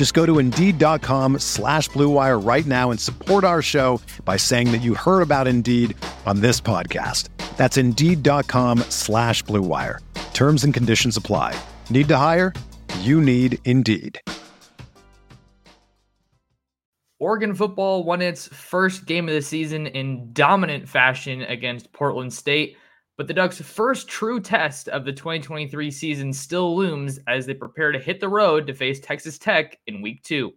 Just go to Indeed.com slash BlueWire right now and support our show by saying that you heard about Indeed on this podcast. That's Indeed.com slash BlueWire. Terms and conditions apply. Need to hire? You need Indeed. Oregon football won its first game of the season in dominant fashion against Portland State, but the Ducks' first true test of the 2023 season still looms as they prepare to hit the road to face Texas Tech in week two.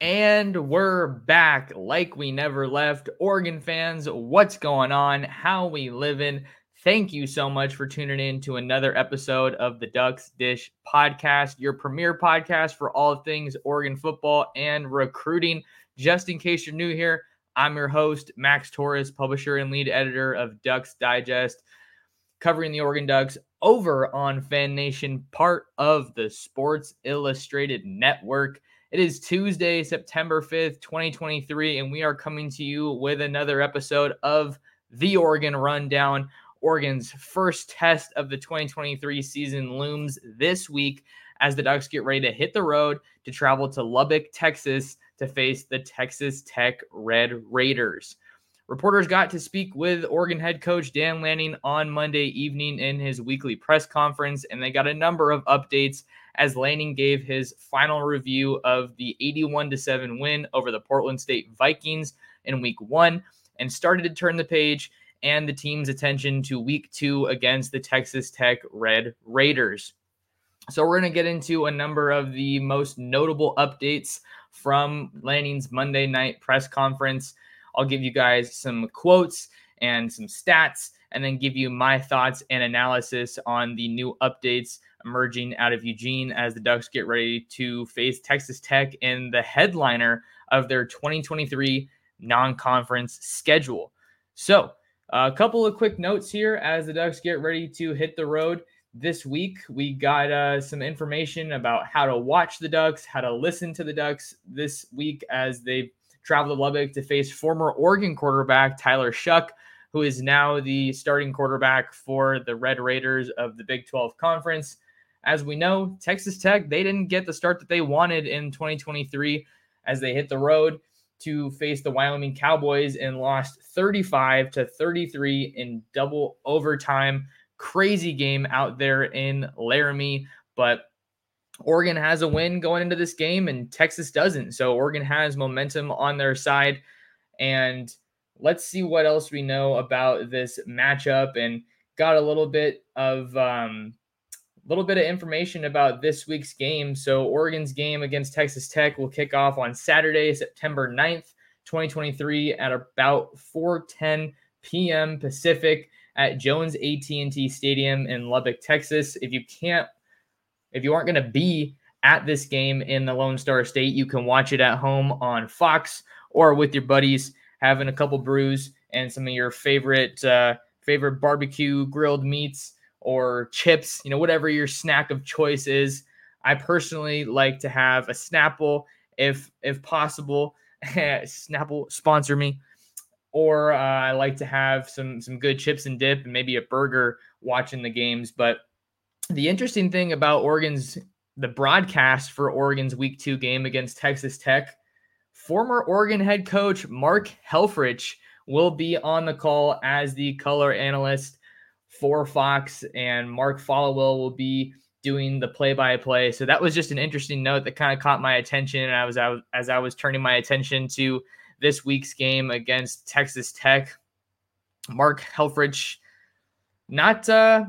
And we're back like we never left. Oregon fans, what's going on? How we living? Thank you so much for tuning in to another episode of the Ducks Dish podcast, your premier podcast for all things Oregon football and recruiting. Just in case you're new here, I'm your host, Max Torres, publisher and lead editor of Ducks Digest, covering the Oregon Ducks over on Fan Nation, part of the Sports Illustrated Network. It is Tuesday, September 5th, 2023, and we are coming to you with another episode of the Oregon Rundown. Oregon's first test of the 2023 season looms this week as the Ducks get ready to hit the road to travel to Lubbock, Texas to face the Texas Tech Red Raiders. Reporters got to speak with Oregon head coach Dan Lanning on Monday evening in his weekly press conference, and they got a number of updates as Lanning gave his final review of the 81 7 win over the Portland State Vikings in week one and started to turn the page and the team's attention to week two against the Texas Tech Red Raiders. So, we're going to get into a number of the most notable updates from Lanning's Monday night press conference. I'll give you guys some quotes and some stats, and then give you my thoughts and analysis on the new updates emerging out of Eugene as the Ducks get ready to face Texas Tech in the headliner of their 2023 non conference schedule. So, a couple of quick notes here as the Ducks get ready to hit the road this week. We got uh, some information about how to watch the Ducks, how to listen to the Ducks this week as they travel to Lubbock to face former Oregon quarterback Tyler Shough, who is now the starting quarterback for the Red Raiders of the Big 12 Conference. As we know, Texas Tech, they didn't get the start that they wanted in 2023 as they hit the road to face the Wyoming Cowboys and lost 35 to 33 in double overtime. Crazy game out there in Laramie, but Oregon has a win going into this game and Texas doesn't. So Oregon has momentum on their side. And let's see what else we know about this matchup and got a little bit of um, little bit of information about this week's game. So, Oregon's game against Texas Tech will kick off on Saturday, September 9th, 2023 at about 4:10 p.m. Pacific at Jones AT&T Stadium in Lubbock, Texas. If you can't if you aren't going to be at this game in the Lone Star State, you can watch it at home on Fox or with your buddies having a couple brews and some of your favorite uh, favorite barbecue grilled meats or chips, you know, whatever your snack of choice is. I personally like to have a Snapple if if possible. Snapple sponsor me. Or uh, I like to have some some good chips and dip and maybe a burger watching the games. But the interesting thing about Oregon's the broadcast for Oregon's Week Two game against Texas Tech, former Oregon head coach Mark Helfrich will be on the call as the color analyst for Fox, and Mark Followill will be doing the play-by-play. So that was just an interesting note that kind of caught my attention. And I was out as I was turning my attention to this week's game against Texas Tech. Mark Helfrich, not uh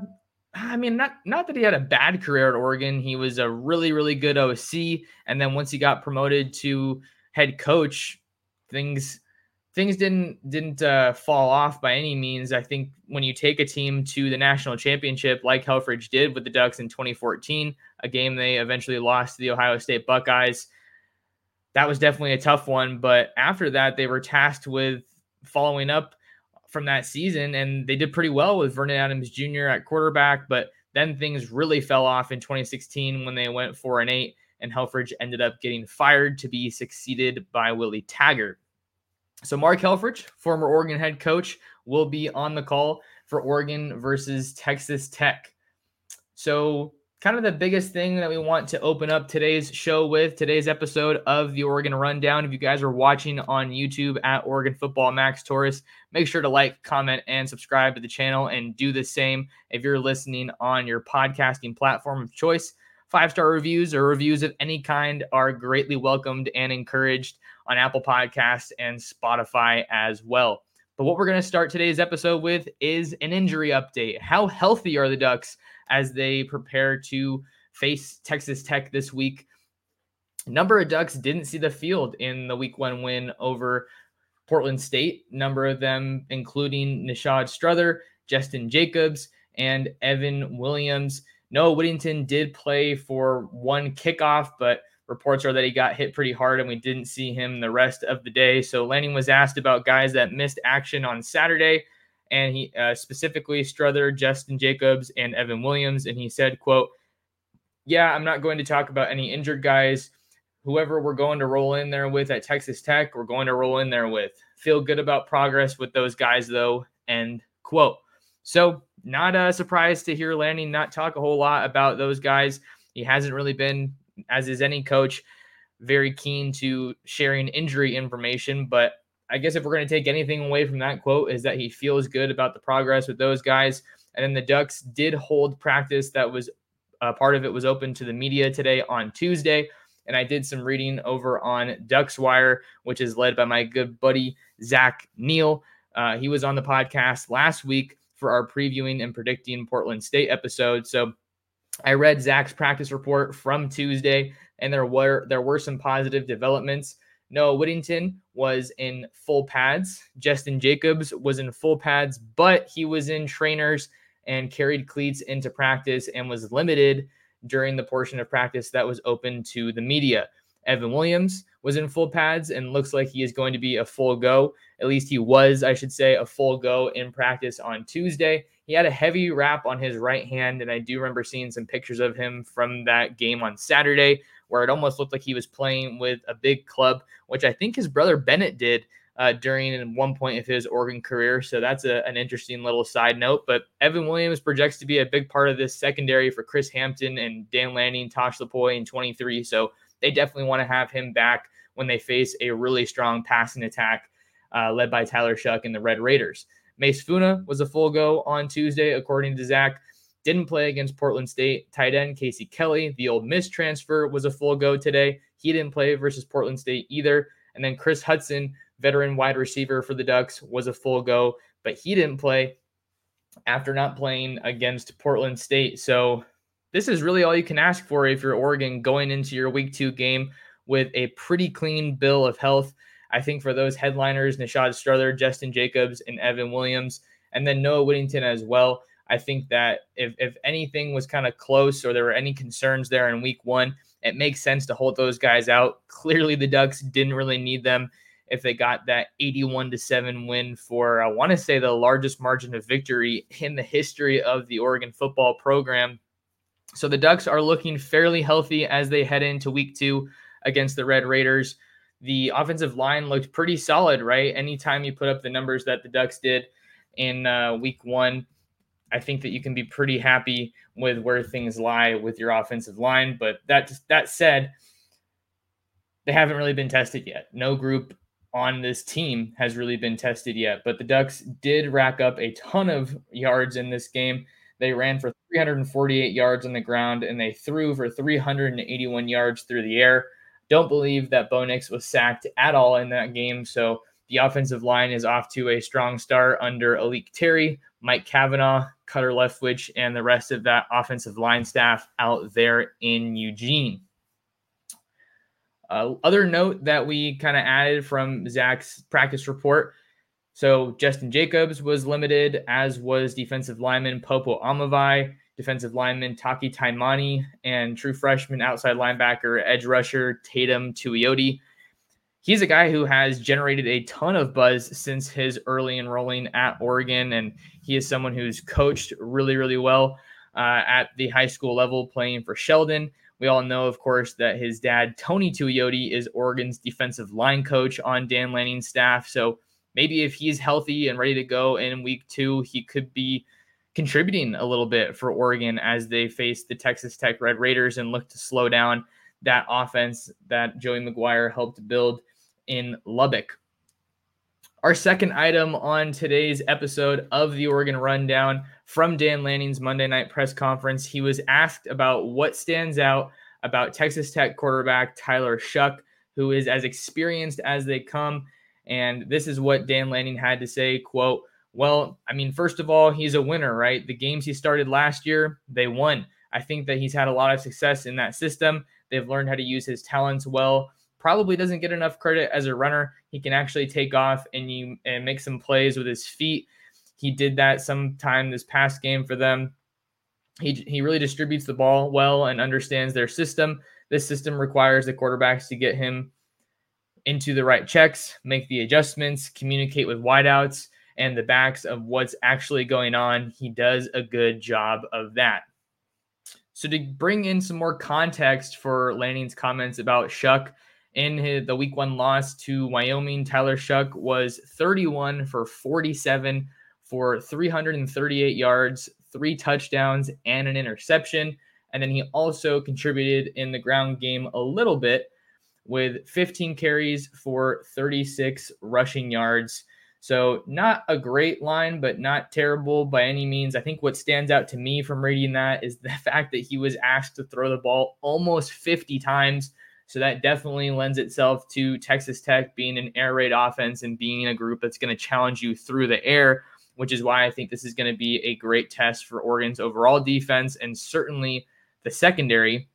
I mean, not not that he had a bad career at Oregon. He was a really, really good OC, and then once he got promoted to head coach, things things didn't didn't uh, fall off by any means. I think when you take a team to the national championship, like Helfrich did with the Ducks in 2014, a game they eventually lost to the Ohio State Buckeyes, that was definitely a tough one. But after that, they were tasked with following up from that season, and they did pretty well with Vernon Adams Jr. at quarterback. But then things really fell off in 2016 when they went four and eight, and Helfrich ended up getting fired to be succeeded by Willie Taggart. So Mark Helfrich, former Oregon head coach, will be on the call for Oregon versus Texas Tech. So kind of the biggest thing that we want to open up today's show with today's episode of the Oregon Rundown. If you guys are watching on YouTube at Oregon Football Max Torres, make sure to like, comment, and subscribe to the channel and do the same if you're listening on your podcasting platform of choice. Five star reviews or reviews of any kind are greatly welcomed and encouraged on Apple Podcasts and Spotify as well. But what we're going to start today's episode with is an injury update. How healthy are the Ducks as they prepare to face Texas Tech this week? Number of Ducks didn't see the field in the week one win over Portland State. Number of them, including Nishad Strother, Justin Jacobs, and Evan Williams. Noah Whittington did play for one kickoff, but Reports are that he got hit pretty hard and we didn't see him the rest of the day. So Lanning was asked about guys that missed action on Saturday, and he uh, specifically Strother, Justin Jacobs, and Evan Williams, and he said, "quote Yeah, I'm not going to talk about any injured guys. Whoever we're going to roll in there with at Texas Tech, we're going to roll in there with. Feel good about progress with those guys, though." End quote. So not a surprise to hear Lanning not talk a whole lot about those guys. He hasn't really been as is any coach, very keen to sharing injury information. But I guess if we're going to take anything away from that quote, is that he feels good about the progress with those guys. And then the Ducks did hold practice that was uh, part of it was open to the media today on Tuesday. And I did some reading over on Ducks Wire, which is led by my good buddy, Zach Neal. Uh, he was on the podcast last week for our previewing and predicting Portland State episode. So I read Zach's practice report from Tuesday, and there were there were some positive developments. Noah Whittington was in full pads. Justin Jacobs was in full pads, but he was in trainers and carried cleats into practice and was limited during the portion of practice that was open to the media. Evan Williams was in full pads and looks like he is going to be a full go. At least he was, I should say, a full go in practice on Tuesday. He had a heavy wrap on his right hand, and I do remember seeing some pictures of him from that game on Saturday where it almost looked like he was playing with a big club, which I think his brother Bennett did uh, during one point of his Oregon career. So that's a, an interesting little side note. But Evan Williams projects to be a big part of this secondary for Chris Hampton and Dan Lanning, Tosh Lupoi, in 23. So they definitely want to have him back when they face a really strong passing attack uh, led by Tyler Shough and the Red Raiders. Mase Funa was a full go on Tuesday, according to Zach. Didn't play against Portland State. Tight end Casey Kelly, the Ole Miss transfer, was a full go today. He didn't play versus Portland State either. And then Chris Hudson, veteran wide receiver for the Ducks, was a full go, but he didn't play after not playing against Portland State. So this is really all you can ask for if you're Oregon going into your week two game with a pretty clean bill of health. I think for those headliners, Nishad Strother, Justin Jacobs, and Evan Williams, and then Noah Whittington as well. I think that if, if anything was kind of close or there were any concerns there in week one, it makes sense to hold those guys out. Clearly, the Ducks didn't really need them if they got that 81 to 7 win for, I want to say, the largest margin of victory in the history of the Oregon football program. So the Ducks are looking fairly healthy as they head into week two against the Red Raiders the offensive line looked pretty solid, right? Anytime you put up the numbers that the Ducks did in uh, week one, I think that you can be pretty happy with where things lie with your offensive line. But that that said, they haven't really been tested yet. No group on this team has really been tested yet. But the Ducks did rack up a ton of yards in this game. They ran for 348 yards on the ground and they threw for 381 yards through the air. Don't believe that Bo Nix was sacked at all in that game. So the offensive line is off to a strong start under A'lique Terry, Mike Cavanaugh, Cutter Leftwich, and the rest of that offensive line staff out there in Eugene. Uh, other note that we kind of added from Zach's practice report. So Justin Jacobs was limited, as was defensive lineman Popo Aumavae, defensive lineman Taki Taimani, and true freshman outside linebacker edge rusher Tatum Tuioti he's a guy who has generated a ton of buzz since his early enrolling at Oregon, and he is someone who's coached really, really well uh, at the high school level, playing for Sheldon. We all know, of course, that his dad, Tony Tuioti, is Oregon's defensive line coach on Dan Lanning's staff. So maybe if he's healthy and ready to go in week two, he could be contributing a little bit for Oregon as they face the Texas Tech Red Raiders and look to slow down that offense that Joey McGuire helped build in Lubbock. Our second item on today's episode of the Oregon Rundown from Dan Lanning's Monday night press conference, he was asked about what stands out about Texas Tech quarterback Tyler Shough, who is as experienced as they come. And this is what Dan Lanning had to say, quote, well, I mean, first of all, he's a winner, right? The games he started last year, they won. I think that he's had a lot of success in that system. They've learned how to use his talents well probably doesn't get enough credit as a runner. He can actually take off and you and make some plays with his feet. He did that sometime this past game for them. He, he really distributes the ball well and understands their system. This system requires the quarterbacks to get him into the right checks, make the adjustments, communicate with wideouts and the backs of what's actually going on. He does a good job of that. So, to bring in some more context for Lanning's comments about Shough in his, the week one loss to Wyoming, Tyler Shough was 31 for 47 for 338 yards, three touchdowns, and an interception. And then he also contributed in the ground game a little bit with 15 carries for 36 rushing yards. So, not a great line, but not terrible by any means. I think what stands out to me from reading that is the fact that he was asked to throw the ball almost 50 times so that definitely lends itself to Texas Tech being an air raid offense and being a group that's going to challenge you through the air, which is why I think this is going to be a great test for Oregon's overall defense and certainly the secondary.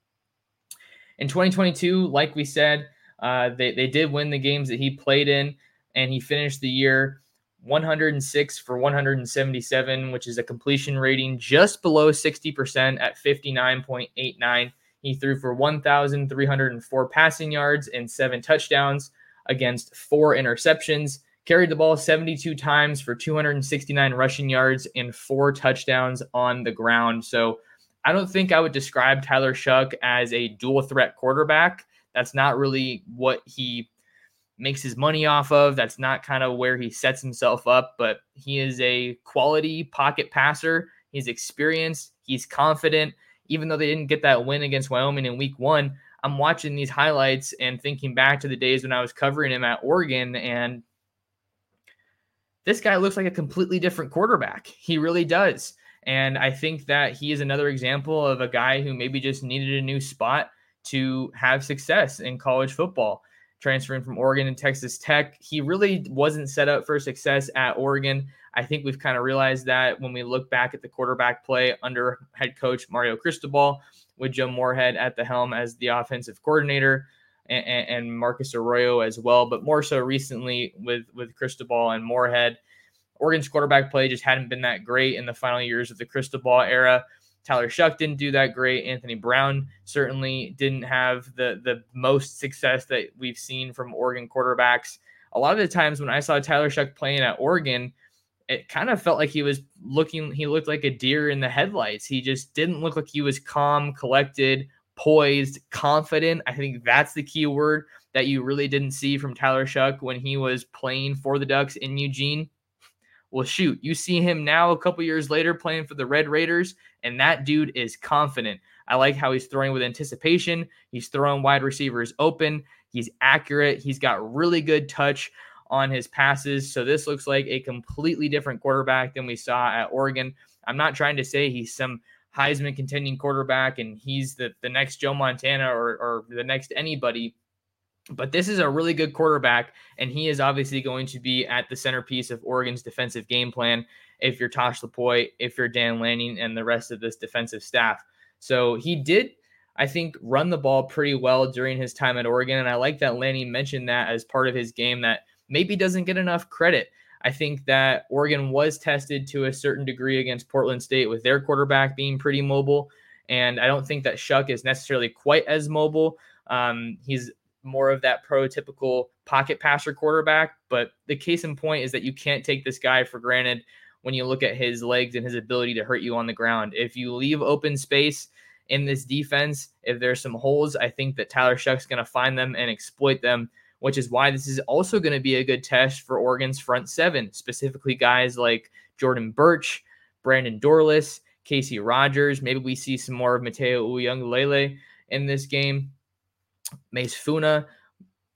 In 2022, like we said, uh, they, they did win the games that he played in, and he finished the year 106 for 177, which is a completion rating just below 60% at 59.89. He threw for 1,304 passing yards and seven touchdowns against four interceptions, carried the ball 72 times for 269 rushing yards and four touchdowns on the ground. So I don't think I would describe Tyler Shough as a dual threat quarterback. That's not really what he makes his money off of. That's not kind of where he sets himself up, but he is a quality pocket passer. He's experienced, he's confident, even though they didn't get that win against Wyoming in week one, I'm watching these highlights and thinking back to the days when I was covering him at Oregon, and this guy looks like a completely different quarterback. He really does. And I think that he is another example of a guy who maybe just needed a new spot to have success in college football. Transferring from Oregon and Texas Tech, he really wasn't set up for success at Oregon. I think we've kind of realized that when we look back at the quarterback play under head coach Mario Cristobal, with Joe Moorhead at the helm as the offensive coordinator, and, and Marcus Arroyo as well. But more so recently with with Cristobal and Moorhead, Oregon's quarterback play just hadn't been that great in the final years of the Cristobal era. Tyler Shough didn't do that great. Anthony Brown certainly didn't have the the most success that we've seen from Oregon quarterbacks. A lot of the times when I saw Tyler Shough playing at Oregon, it kind of felt like he was looking he looked like a deer in the headlights he just didn't look like he was calm collected poised confident i think that's the key word that you really didn't see from tyler Shough when he was playing for the ducks in eugene well shoot you see him now a couple years later playing for the red raiders and that dude is confident i like how he's throwing with anticipation he's throwing wide receivers open he's accurate he's got really good touch on his passes. So this looks like a completely different quarterback than we saw at Oregon. I'm not trying to say he's some Heisman contending quarterback and he's the, the next Joe Montana or, or the next anybody. But this is a really good quarterback, and he is obviously going to be at the centerpiece of Oregon's defensive game plan if you're Tosh Lupoi, if you're Dan Lanning, and the rest of this defensive staff. So he did, I think, run the ball pretty well during his time at Oregon. And I like that Lanning mentioned that as part of his game that maybe doesn't get enough credit. I think that Oregon was tested to a certain degree against Portland State with their quarterback being pretty mobile. And I don't think that Shough is necessarily quite as mobile. Um, he's more of that prototypical pocket passer quarterback. But the case in point is that you can't take this guy for granted when you look at his legs and his ability to hurt you on the ground. If you leave open space in this defense, if there's some holes, I think that Tyler Shough's going to find them and exploit them which is why this is also going to be a good test for Oregon's front seven, specifically guys like Jordan Burch, Brandon Dorlus, Casey Rogers. Maybe we see some more of Matayo Uiagalelei in this game. Mase Funa.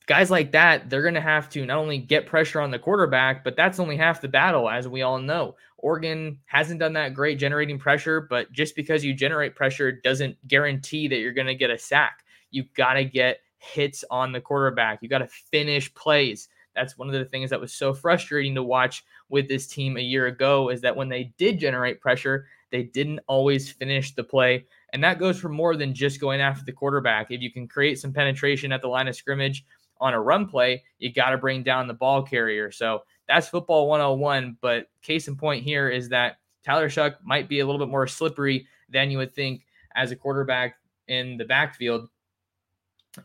Guys like that, they're going to have to not only get pressure on the quarterback, but that's only half the battle, as we all know. Oregon hasn't done that great generating pressure, but just because you generate pressure doesn't guarantee that you're going to get a sack. You've got to get hits on the quarterback. You got to finish plays. That's one of the things that was so frustrating to watch with this team a year ago is that when they did generate pressure, they didn't always finish the play. And that goes for more than just going after the quarterback. If you can create some penetration at the line of scrimmage on a run play, you got to bring down the ball carrier. So that's football 101. But case in point here is that Tyler Shough might be a little bit more slippery than you would think as a quarterback in the backfield.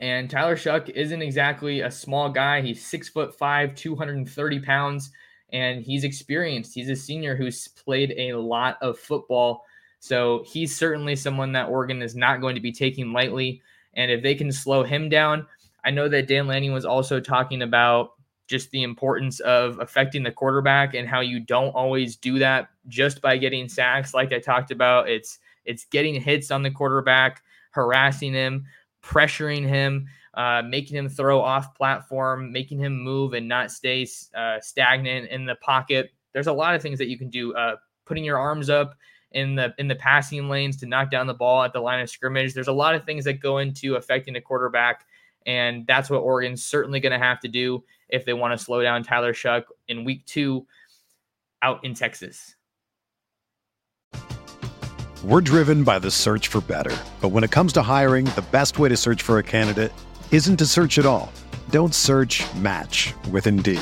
And Tyler Shough isn't exactly a small guy. He's six foot five, 230 pounds, and he's experienced. He's a senior who's played a lot of football. So he's certainly someone that Oregon is not going to be taking lightly. And if they can slow him down, I know that Dan Lanning was also talking about just the importance of affecting the quarterback and how you don't always do that just by getting sacks like I talked about it's it's getting hits on the quarterback harassing him pressuring him, uh, making him throw off platform, making him move and not stay uh, stagnant in the pocket. There's a lot of things that you can do. Uh, putting your arms up in the in the passing lanes to knock down the ball at the line of scrimmage. There's a lot of things that go into affecting a quarterback, and that's what Oregon's certainly going to have to do if they want to slow down Tyler Shough in Week Two out in Texas. We're driven by the search for better. But when it comes to hiring, the best way to search for a candidate isn't to search at all. Don't search match with Indeed.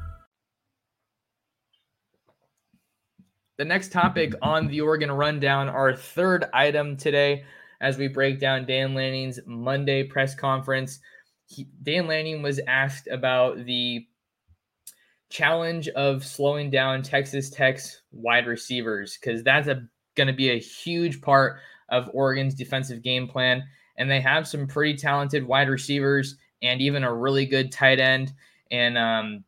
The next topic on the Oregon Rundown, our third item today, as we break down Dan Lanning's Monday press conference. He, Dan Lanning was asked about the challenge of slowing down Texas Tech's wide receivers because that's going to be a huge part of Oregon's defensive game plan. And they have some pretty talented wide receivers and even a really good tight end. And um,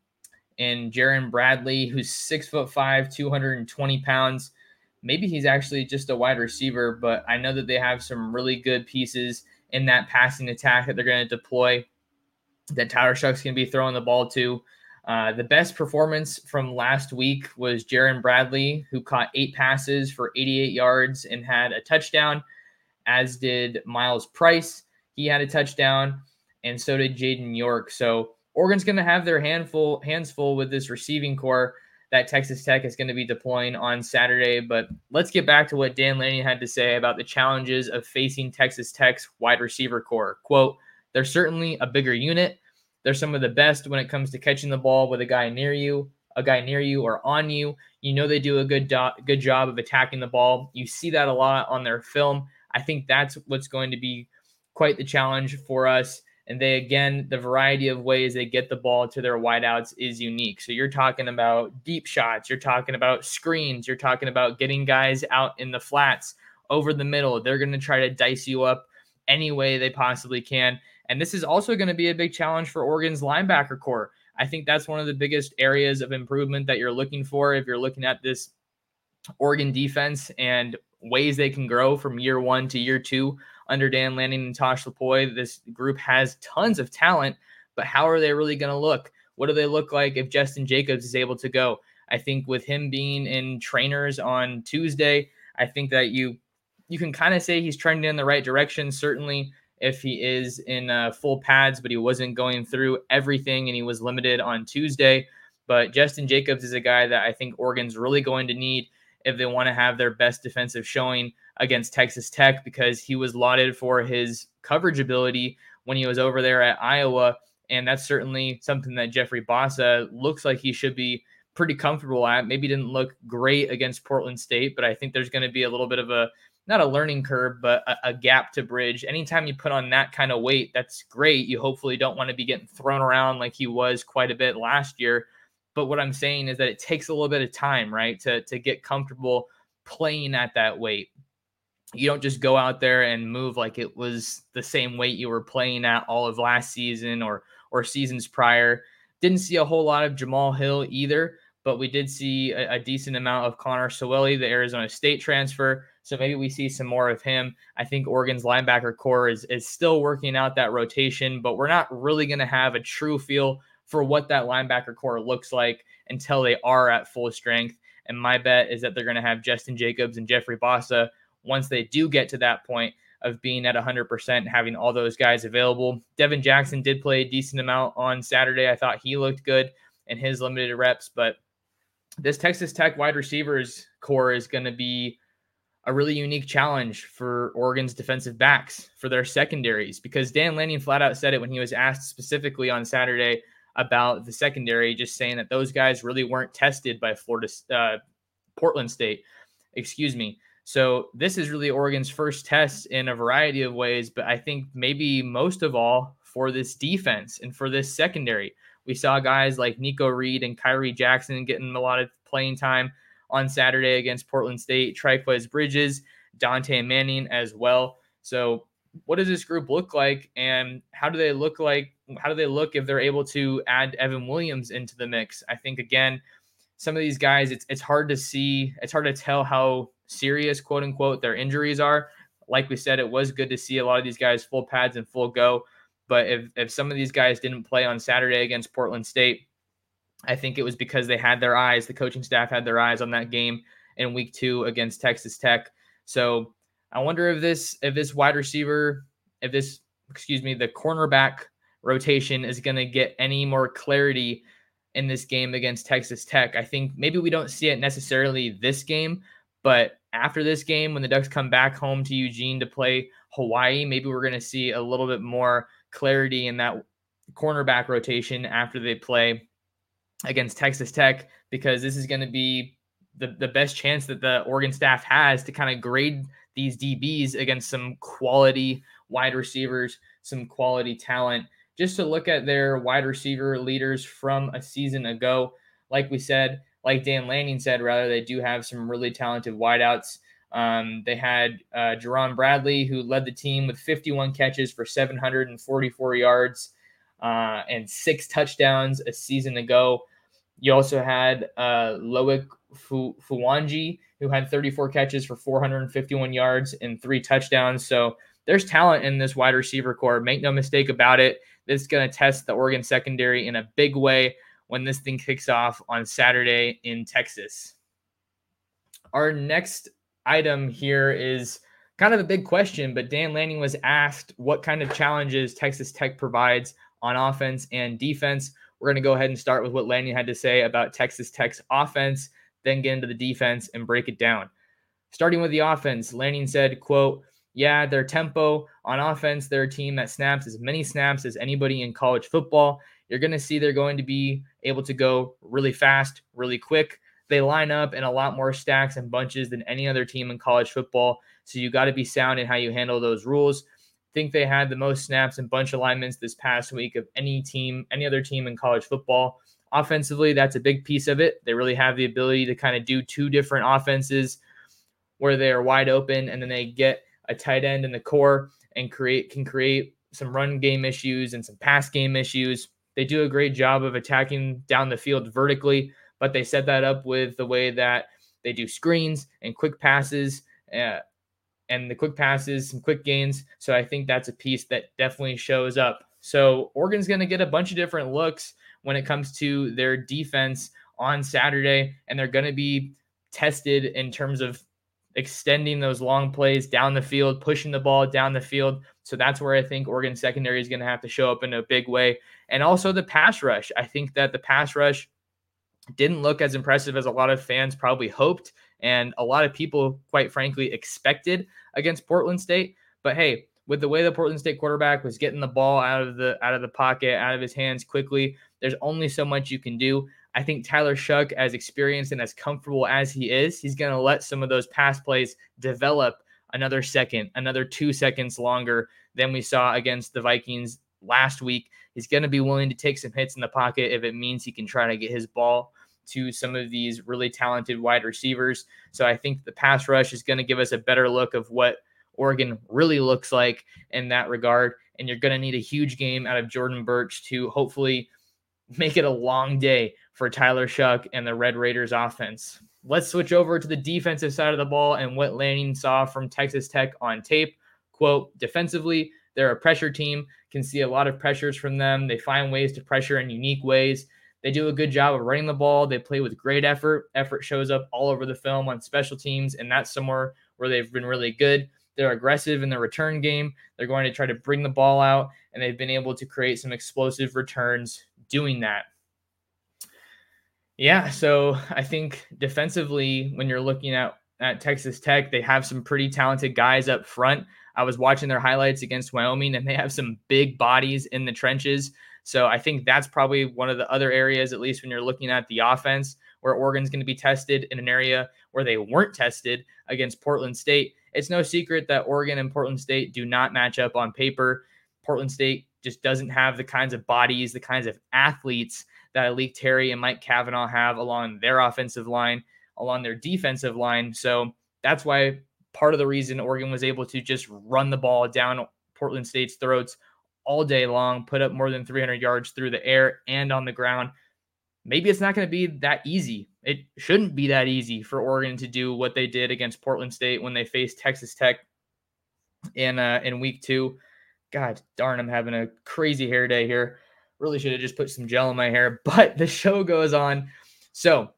and Jerand Bradley, who's six foot five, 220 pounds. maybe he's actually just a wide receiver, but I know that they have some really good pieces in that passing attack that they're going to deploy. That Tyler Shough's going to be throwing the ball to. Uh, the best performance from last week was Jerand Bradley, who caught eight passes for 88 yards and had a touchdown, as did Myles Price. He had a touchdown, and so did Jaden York. So Oregon's going to have their handful hands full with this receiving core that Texas Tech is going to be deploying on Saturday. But let's get back to what Dan Lanning had to say about the challenges of facing Texas Tech's wide receiver core. Quote, they're certainly a bigger unit. They're some of the best when it comes to catching the ball with a guy near you, a guy near you or on you. You know they do a good do- good job of attacking the ball. You see that a lot on their film. I think that's what's going to be quite the challenge for us. And they, again, the variety of ways they get the ball to their wideouts is unique. So you're talking about deep shots, you're talking about screens, you're talking about getting guys out in the flats over the middle. They're going to try to dice you up any way they possibly can. And this is also going to be a big challenge for Oregon's linebacker core. I think that's one of the biggest areas of improvement that you're looking for if you're looking at this Oregon defense and ways they can grow from year one to year two under Dan Lanning and Tosh Lupoi. This group has tons of talent, but how are they really going to look? What do they look like if Justin Jacobs is able to go? I think with him being in trainers on Tuesday, I think that you you can kind of say he's trending in the right direction. Certainly, if he is in uh, full pads, but he wasn't going through everything and he was limited on Tuesday. But Justin Jacobs is a guy that I think Oregon's really going to need if they want to have their best defensive showing against Texas Tech because he was lauded for his coverage ability when he was over there at Iowa. And that's certainly something that Jeffrey Bassa looks like he should be pretty comfortable at. Maybe didn't look great against Portland State, but I think there's going to be a little bit of a not a learning curve, but a, a, gap to bridge. Anytime you put on that kind of weight, that's great. You hopefully don't want to be getting thrown around like he was quite a bit last year. But what I'm saying is that it takes a little bit of time, right, to to get comfortable playing at that weight. You don't just go out there and move like it was the same weight you were playing at all of last season or or seasons prior. Didn't see a whole lot of Jamal Hill either, but we did see a, a decent amount of Connor Soelle, the Arizona State transfer. So maybe we see some more of him. I think Oregon's linebacker core is is still working out that rotation, but we're not really going to have a true feel for what that linebacker core looks like until they are at full strength. And my bet is that they're going to have Justin Jacobs and Jeffrey Bassa once they do get to that point of being at 100%, having all those guys available. Devin Jackson did play a decent amount on Saturday. I thought he looked good in his limited reps, but this Texas Tech wide receivers core is going to be a really unique challenge for Oregon's defensive backs for their secondaries because Dan Lanning flat out said it when he was asked specifically on Saturday about the secondary, just saying that those guys really weren't tested by Florida, uh, Portland State, excuse me. So this is really Oregon's first test in a variety of ways, but I think maybe most of all for this defense and for this secondary. We saw guys like Nikko Reed and Khyree Jackson getting a lot of playing time on Saturday against Portland State, Trikweze Bridges, Dante Manning as well. So what does this group look like and how do they look like how do they look if they're able to add Evan Williams into the mix? I think again, some of these guys, it's it's hard to see, it's hard to tell how serious, quote unquote, their injuries are. Like we said, it was good to see a lot of these guys full pads and full go. But if if some of these guys didn't play on Saturday against Portland State, I think it was because they had their eyes, the coaching staff had their eyes on that game in week two against Texas Tech. So I wonder if this if this wide receiver, if this excuse me, the cornerback rotation is going to get any more clarity in this game against Texas Tech. I think maybe we don't see it necessarily this game, but after this game, when the Ducks come back home to Eugene to play Hawaii, maybe we're going to see a little bit more clarity in that cornerback rotation after they play against Texas Tech, because this is going to be the, the best chance that the Oregon staff has to kind of grade these DBs against some quality wide receivers, some quality talent just to look at their wide receiver leaders from a season ago. Like we said, like Dan Lanning said, rather, they do have some really talented wideouts. Um, they had uh, Jerand Bradley, who led the team with 51 catches for 744 yards uh, and six touchdowns a season ago. You also had uh, Loic Fu- Fouonji, who had 34 catches for 451 yards and three touchdowns. So there's talent in this wide receiver core. Make no mistake about it. This is going to test the Oregon secondary in a big way when this thing kicks off on Saturday in Texas. Our next item here is kind of a big question, but Dan Lanning was asked what kind of challenges Texas Tech provides on offense and defense. We're going to go ahead and start with what Lanning had to say about Texas Tech's offense, then get into the defense and break it down. Starting with the offense, Lanning said, quote, yeah, their tempo on offense, they're a team that snaps as many snaps as anybody in college football. You're going to see they're going to be able to go really fast, really quick. They line up in a lot more stacks and bunches than any other team in college football. So you got to be sound in how you handle those rules. think they had the most snaps and bunch alignments this past week of any team, any other team in college football. Offensively, that's a big piece of it. They really have the ability to kind of do two different offenses where they are wide open and then they get a tight end in the core and create can create some run game issues and some pass game issues. They do a great job of attacking down the field vertically, but they set that up with the way that they do screens and quick passes uh, and the quick passes, some quick gains. So I think that's a piece that definitely shows up. So Oregon's going to get a bunch of different looks when it comes to their defense on Saturday, and they're going to be tested in terms of extending those long plays down the field, pushing the ball down the field. So that's where I think Oregon secondary is going to have to show up in a big way. And also the pass rush. I think that the pass rush didn't look as impressive as a lot of fans probably hoped and a lot of people, quite frankly, expected against Portland State. But hey, with the way the Portland State quarterback was getting the ball out of the out of the pocket, out of his hands quickly, there's only so much you can do. I think Tyler Shough, as experienced and as comfortable as he is, he's going to let some of those pass plays develop another second, another two seconds longer than we saw against the Vikings last week. He's going to be willing to take some hits in the pocket if it means he can try to get his ball to some of these really talented wide receivers. So I think the pass rush is going to give us a better look of what Oregon really looks like in that regard. And you're going to need a huge game out of Jordan Burch to hopefully make it a long day for Tyler Shough and the Red Raiders offense. Let's switch over to the defensive side of the ball and what Lanning saw from Texas Tech on tape. Quote, defensively, they're a pressure team, can see a lot of pressures from them. They find ways to pressure in unique ways. They do a good job of running the ball. They play with great effort. Effort shows up all over the film on special teams, and that's somewhere where they've been really good. They're aggressive in the return game. They're going to try to bring the ball out, and they've been able to create some explosive returns doing that. Yeah, so I think defensively, when you're looking at at Texas Tech, they have some pretty talented guys up front. I was watching their highlights against Wyoming, and they have some big bodies in the trenches. So I think that's probably one of the other areas, at least when you're looking at the offense, where Oregon's going to be tested in an area where they weren't tested against Portland State. It's no secret that Oregon and Portland State do not match up on paper. Portland State just doesn't have the kinds of bodies, the kinds of athletes that A'lique Terry and Mike Cavanaugh have along their offensive line, along their defensive line. So that's why part of the reason Oregon was able to just run the ball down Portland State's throats all day long, put up more than 300 yards through the air and on the ground. Maybe it's not going to be that easy. It shouldn't be that easy for Oregon to do what they did against Portland State when they faced Texas Tech in uh, in week two. God darn, I'm having a crazy hair day here. Really should have just put some gel in my hair, but the show goes on. So,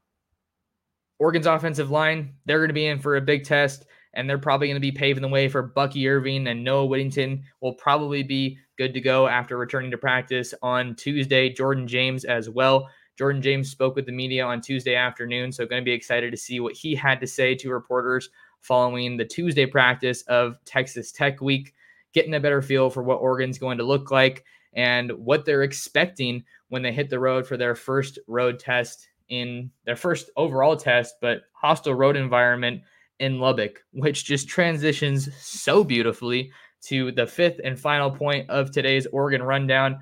Oregon's offensive line, they're going to be in for a big test, and they're probably going to be paving the way for Bucky Irving and Noah Whittington will probably be good to go after returning to practice on Tuesday. Jordan James as well. Jordan James spoke with the media on Tuesday afternoon, so going to be excited to see what he had to say to reporters following the Tuesday practice of Texas Tech week getting a better feel for what Oregon's going to look like and what they're expecting when they hit the road for their first road test in their first overall test, but hostile road environment in Lubbock, which just transitions so beautifully to the fifth and final point of today's Oregon rundown.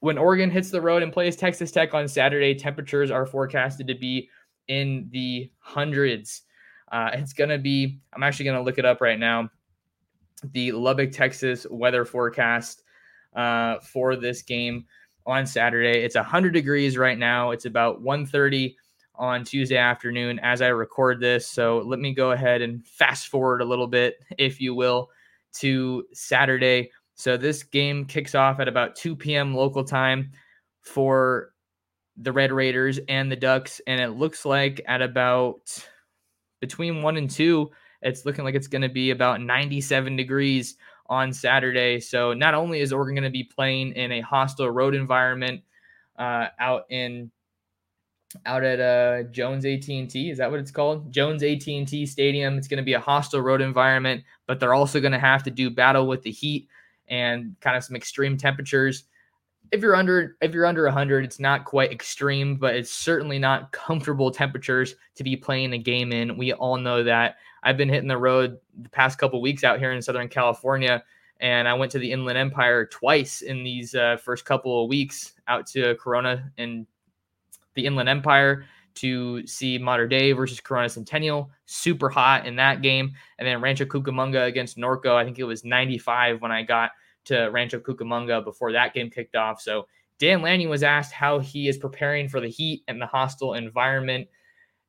When Oregon hits the road and plays Texas Tech on Saturday, temperatures are forecasted to be in the hundreds. Uh, it's going to be, I'm actually going to look it up right now the Lubbock, Texas weather forecast uh, for this game on Saturday. It's 100 degrees right now. It's about 1:30 on Tuesday afternoon as I record this. So let me go ahead and fast forward a little bit, if you will, to Saturday. So this game kicks off at about 2 p.m. local time for the Red Raiders and the Ducks. And it looks like at about between one and two, it's looking like it's going to be about 97 degrees on Saturday. So not only is Oregon going to be playing in a hostile road environment uh, out in out at uh, Jones AT&T. Is that what it's called? Jones AT&T Stadium. It's going to be a hostile road environment, but they're also going to have to do battle with the heat and kind of some extreme temperatures. If you're under if you're under 100, it's not quite extreme, but it's certainly not comfortable temperatures to be playing a game in. We all know that. I've been hitting the road the past couple weeks out here in Southern California, and I went to the Inland Empire twice in these uh, first couple of weeks out to Corona and the Inland Empire to see Mater Dei versus Corona Centennial. Super hot in that game. And then Rancho Cucamonga against Norco. I think it was 95 when I got to Rancho Cucamonga before that game kicked off. So Dan Lanning was asked how he is preparing for the heat and the hostile environment.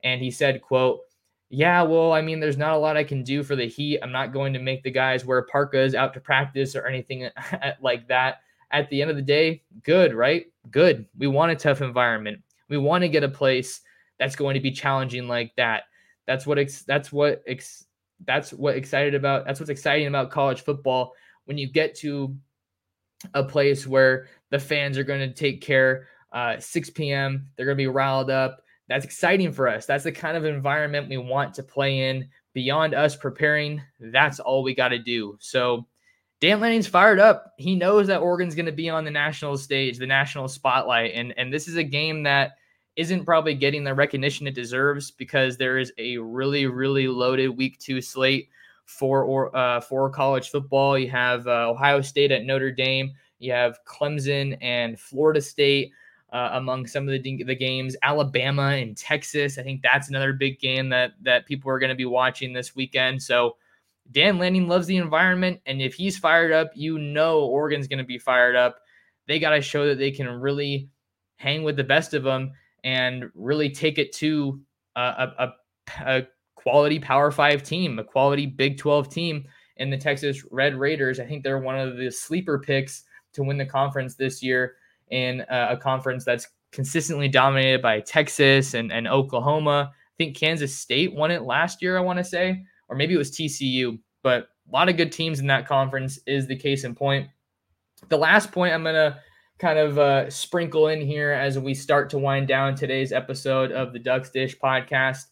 And he said, quote, yeah, well, I mean, there's not a lot I can do for the heat. I'm not going to make the guys wear parkas out to practice or anything like that. At the end of the day, good, right? Good. We want a tough environment. We want to get a place that's going to be challenging like that. That's what ex- that's what ex- that's what excited about that's what's exciting about college football when you get to a place where the fans are going to take care uh, 6 p.m. They're going to be riled up. That's exciting for us. That's the kind of environment we want to play in. Beyond us preparing, that's all we got to do. So Dan Lanning's fired up. He knows that Oregon's going to be on the national stage, the national spotlight, and and this is a game that isn't probably getting the recognition it deserves because there is a really really loaded week two slate for or uh, for college football. You have uh, Ohio State at Notre Dame. You have Clemson and Florida State uh, among some of the the games. Alabama and Texas. I think that's another big game that that people are going to be watching this weekend. So Dan Lanning loves the environment, and if he's fired up, you know Oregon's going to be fired up. They got to show that they can really hang with the best of them and really take it to a, a, a quality Power Five team, a quality Big 12 team in the Texas Red Raiders. I think they're one of the sleeper picks to win the conference this year in a, a conference that's consistently dominated by Texas and, and Oklahoma. I think Kansas State won it last year, I want to say or maybe it was TCU, but a lot of good teams in that conference is the case in point. The last point I'm going to kind of uh, sprinkle in here as we start to wind down today's episode of the Ducks Dish podcast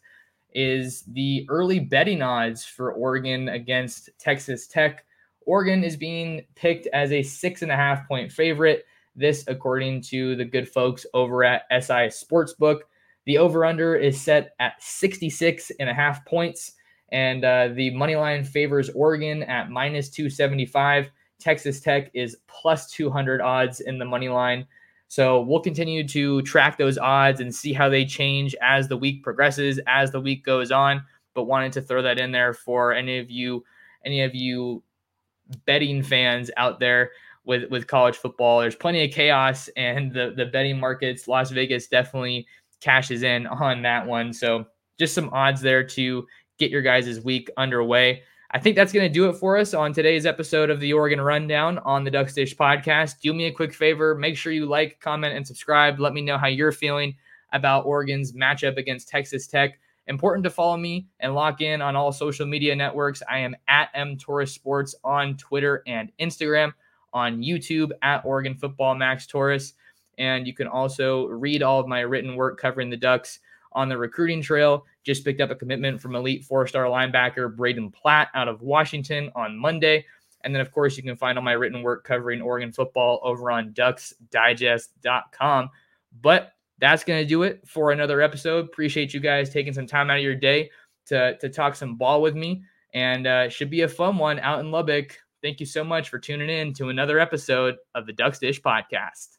is the early betting odds for Oregon against Texas Tech. Oregon is being picked as a six and a half point favorite. This, according to the good folks over at SI Sportsbook. The over under is set at 66 and a half points. And uh, the money line favors Oregon at minus 275. Texas Tech is plus 200 odds in the money line. So we'll continue to track those odds and see how they change as the week progresses, as the week goes on. But wanted to throw that in there for any of you, any of you betting fans out there with with college football. There's plenty of chaos, and the the betting markets, Las Vegas definitely cashes in on that one. So just some odds there to get your guys' week underway. I think that's going to do it for us on today's episode of the Oregon Rundown on the Ducks Dish podcast. Do me a quick favor. Make sure you like, comment, and subscribe. Let me know how you're feeling about Oregon's matchup against Texas Tech. Important to follow me and lock in on all social media networks. I am at M Sports on Twitter and Instagram, on YouTube at Oregon Football Max Torres. And you can also read all of my written work covering the Ducks on the recruiting trail. Just picked up a commitment from elite four star linebacker Brayden Platt out of Washington on Monday. And then, of course, you can find all my written work covering Oregon football over on ducksdigest.com. But that's going to do it for another episode. Appreciate you guys taking some time out of your day to, to talk some ball with me. And uh, should be a fun one out in Lubbock. Thank you so much for tuning in to another episode of the Ducks Dish podcast.